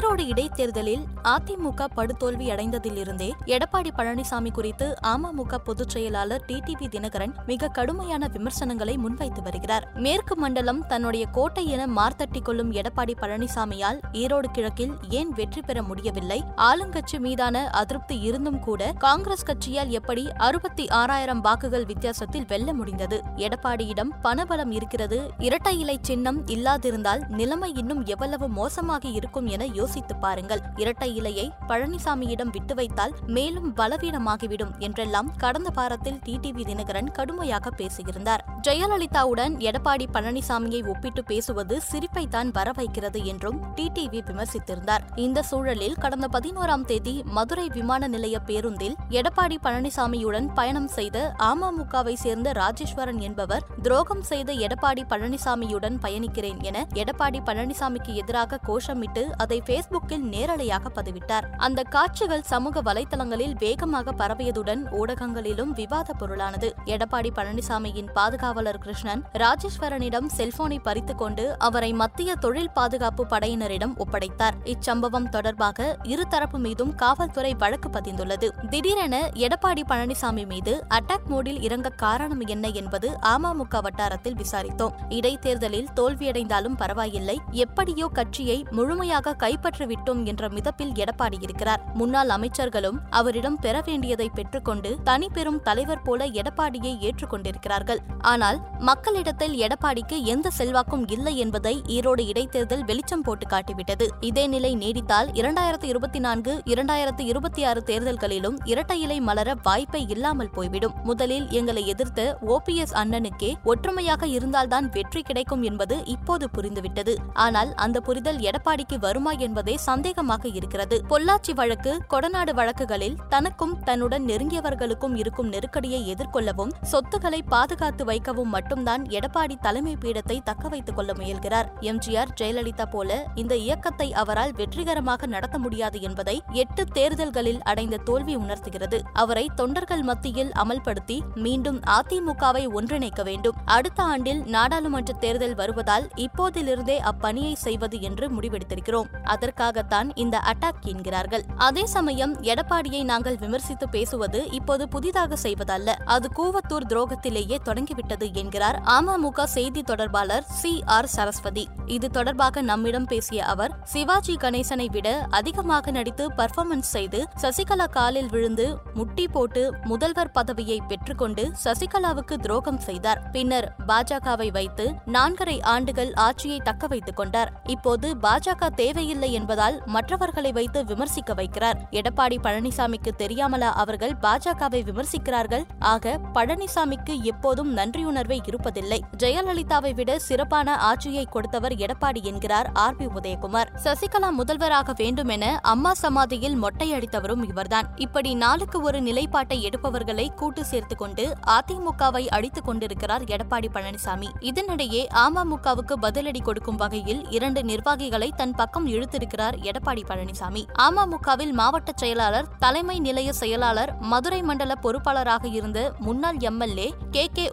ஈரோடு இடைத்தேர்தலில் அதிமுக படுதோல்வி அடைந்ததிலிருந்தே எடப்பாடி பழனிசாமி குறித்து அமமுக பொதுச் செயலாளர் டிடிவி தினகரன் மிக கடுமையான விமர்சனங்களை முன்வைத்து வருகிறார். மேற்கு மண்டலம் தன்னுடைய கோட்டை என மார்த்தட்டிக் கொள்ளும் எடப்பாடி பழனிசாமியால் ஈரோடு கிழக்கில் ஏன் வெற்றி பெற முடியவில்லை? ஆளுங்கட்சி மீதான அதிருப்தி இருந்தும் கூட காங்கிரஸ் கட்சியால் எப்படி அறுபத்தி ஆறாயிரம் வாக்குகள் வித்தியாசத்தில் வெல்ல முடிந்தது? எடப்பாடியிடம் பணபலம் இருக்கிறது இரட்டை இலை சின்னம் இல்லாதிருந்தால் நிலைமை இன்னும் எவ்வளவு மோசமாக இருக்கும் என யோசி யோசித்து பாருங்கள். இரட்டை இலையை பழனிசாமியிடம் விட்டு வைத்தால் மேலும் பலவீனமாகிவிடும் என்றெல்லாம் கடந்த வாரத்தில் டிடிவி தினகரன் கடுமையாக பேசியிருந்தார். ஜெயலலிதாவுடன் எடப்பாடி பழனிசாமியை ஒப்பிட்டு பேசுவது சிரிப்பைத்தான் வர வைக்கிறது என்றும் டிடிவி விமர்சித்திருந்தார். இந்த சூழலில் கடந்த பதினோராம் தேதி மதுரை விமான நிலைய பேருந்தில் எடப்பாடி பழனிசாமியுடன் பயணம் செய்த அமமுகவை சேர்ந்த ராஜேஸ்வரன் என்பவர் துரோகம் செய்த எடப்பாடி பழனிசாமியுடன் பயணிக்கிறேன் என எடப்பாடி பழனிசாமிக்கு எதிராக கோஷமிட்டு அதை பேஸ்புக்கில் நேரலையாக பதிவிட்டார். அந்த காட்சிகள் சமூக வலைதளங்களில் வேகமாக பரவியதுடன் ஊடகங்களிலும் விவாத பொருளானது. எடப்பாடி பழனிசாமியின் பாதுகாப்பு காவலர் கிருஷ்ணன் ராஜேஸ்வரனிடம் செல்போனை பறித்துக் கொண்டு அவரை மத்திய தொழில் பாதுகாப்பு படையினரிடம் ஒப்படைத்தார். இச்சம்பவம் தொடர்பாக இருதரப்பு மீதும் காவல்துறை வழக்கு பதிந்துள்ளது. திடீரென எடப்பாடி பழனிசாமி மீது அட்டாக் மோடில் இறங்க காரணம் என்ன என்பது அமமுக வட்டாரத்தில் விசாரித்தோம். இடைத்தேர்தலில் தோல்வியடைந்தாலும் பரவாயில்லை. எப்படியோ கட்சியை முழுமையாக கைப்பற்றிவிட்டோம் என்ற மிதப்பில் எடப்பாடி இருக்கிறார். முன்னாள் அமைச்சர்களும் அவரிடம் பெற வேண்டியதை பெற்றுக்கொண்டு தனி பெரும் தலைவர் போல எடப்பாடியை ஏற்றுக்கொண்டிருக்கிறார்கள். ஆனால் மக்களிடத்தில் எடப்பாடிக்கு எந்த செல்வாக்கும் இல்லை என்பதை ஈரோடு இடைத்தேர்தல் வெளிச்சம் போட்டு காட்டிவிட்டது. இதே நிலை நீடித்தால் இரண்டாயிரத்து இருபத்தி நான்கு இரண்டாயிரத்து இருபத்தி ஆறு தேர்தல்களிலும் இரட்டை இலை மலர வாய்ப்பே இல்லாமல் போய்விடும். முதலில் எங்களை எதிர்த்த ஓபிஎஸ் அண்ணனுக்கே ஒற்றுமையாக இருந்தால்தான் வெற்றி கிடைக்கும் என்பது இப்போது புரிந்துவிட்டது. ஆனால் அந்த புரிதல் எடப்பாடிக்கு வருமா என்பதே சந்தேகமாக இருக்கிறது. பொள்ளாச்சி வழக்கு கொடநாடு வழக்குகளில் தனக்கும் தன்னுடன் நெருங்கியவர்களுக்கும் இருக்கும் நெருக்கடியை எதிர்கொள்ளவும் சொத்துக்களை பாதுகாத்து வைக்க வைக்கவும் மட்டும்தான் எடப்பாடி தலைமை பீடத்தை தக்க வைத்துக் கொள்ள முயல்கிறார். எம்ஜிஆர் ஜெயலலிதா போல இந்த இயக்கத்தை அவரால் வெற்றிகரமாக நடத்த முடியாது என்பதை எட்டு தேர்தல்களில் அடைந்த தோல்வி உணர்த்துகிறது. அவரை தொண்டர்கள் மத்தியில் அமல்படுத்தி மீண்டும் அதிமுகவை ஒன்றிணைக்க வேண்டும். அடுத்த ஆண்டில் நாடாளுமன்ற தேர்தல் வருவதால் இப்போதிலிருந்தே அப்பணியை செய்வது என்று முடிவெடுத்திருக்கிறோம். அதற்காகத்தான் இந்த அட்டாக் என்கிறார்கள். அதே சமயம் எடப்பாடியை நாங்கள் விமர்சித்து பேசுவது இப்போது புதிதாக செய்வதல்ல. அது கூவத்தூர் துரோகத்திலேயே தொடங்கிவிட்டது. என்கிறார் அமமுக செய்தி தொடர்பாளர் சி ஆர் சரஸ்வதி. இது தொடர்பாக நம்மிடம் பேசிய அவர் சிவாஜி கணேசனை விட அதிகமாக நடித்து பர்ஃபார்மன்ஸ் செய்து சசிகலா காலில் விழுந்து முட்டி போட்டு முதல்வர் பதவியை பெற்றுக்கொண்டு சசிகலாவுக்கு துரோகம் செய்தார். பின்னர் பாஜகவை வைத்து நான்கரை ஆண்டுகள் ஆட்சியை தக்க வைத்துக் கொண்டார். இப்போது பாஜக தேவையில்லை என்பதால் மற்றவர்களை வைத்து விமர்சிக்க வைக்கிறார். எடப்பாடி பழனிசாமிக்கு தெரியாமலா அவர்கள் பாஜகவை விமர்சிக்கிறார்கள்? ஆக பழனிசாமிக்கு எப்போதும் உணர்வே இருப்பதில்லை. ஜெயலலிதாவை விட சிறப்பான ஆட்சியை கொடுத்தவர் எடப்பாடி என்கிறார் ஆர் பி உதயகுமார். சசிகலா முதல்வராக வேண்டும் என அம்மா சமாதியில் மொட்டையடித்தவரும் இவர்தான். இப்படி நாளுக்கு ஒரு நிலைப்பாட்டை எடுப்பவர்களை கூட்டு சேர்த்துக் கொண்டு அதிமுகவை அடித்துக் கொண்டிருக்கிறார் எடப்பாடி பழனிசாமி. இதனிடையே அமமுகவுக்கு பதிலடி கொடுக்கும் வகையில் இரண்டு நிர்வாகிகளை தன் பக்கம் இழுத்திருக்கிறார் எடப்பாடி பழனிசாமி. அமமுகவில் மாவட்ட செயலாளர் தலைமை நிலைய செயலாளர் மதுரை மண்டல பொறுப்பாளராக இருந்த முன்னாள் எம்எல்ஏ கே கே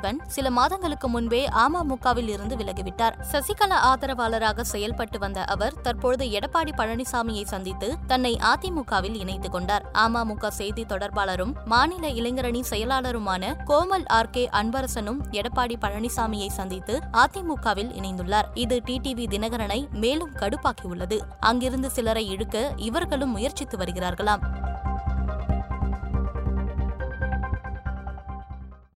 உமாதேவன் சில மாதங்களுக்கு முன்பே அமமுகவில் இருந்து விலகிவிட்டார். சசிகலா ஆதரவாளராக செயல்பட்டு வந்த அவர் தற்பொழுது எடப்பாடி பழனிசாமியை சந்தித்து தன்னை அதிமுகவில் இணைத்துக் கொண்டார். அமமுக செய்தி தொடர்பாளரும் மாநில இளைஞரணி செயலாளருமான கோமல் ஆர் கே அன்பரசனும் எடப்பாடி பழனிசாமியை சந்தித்து அதிமுகவில் இணைந்துள்ளார். இது டிடிவி தினகரனை மேலும் கடுப்பாக்கியுள்ளது. அங்கிருந்து சிலரை இழுக்க இவர்களும் முயற்சித்து வருகிறார்களாம்.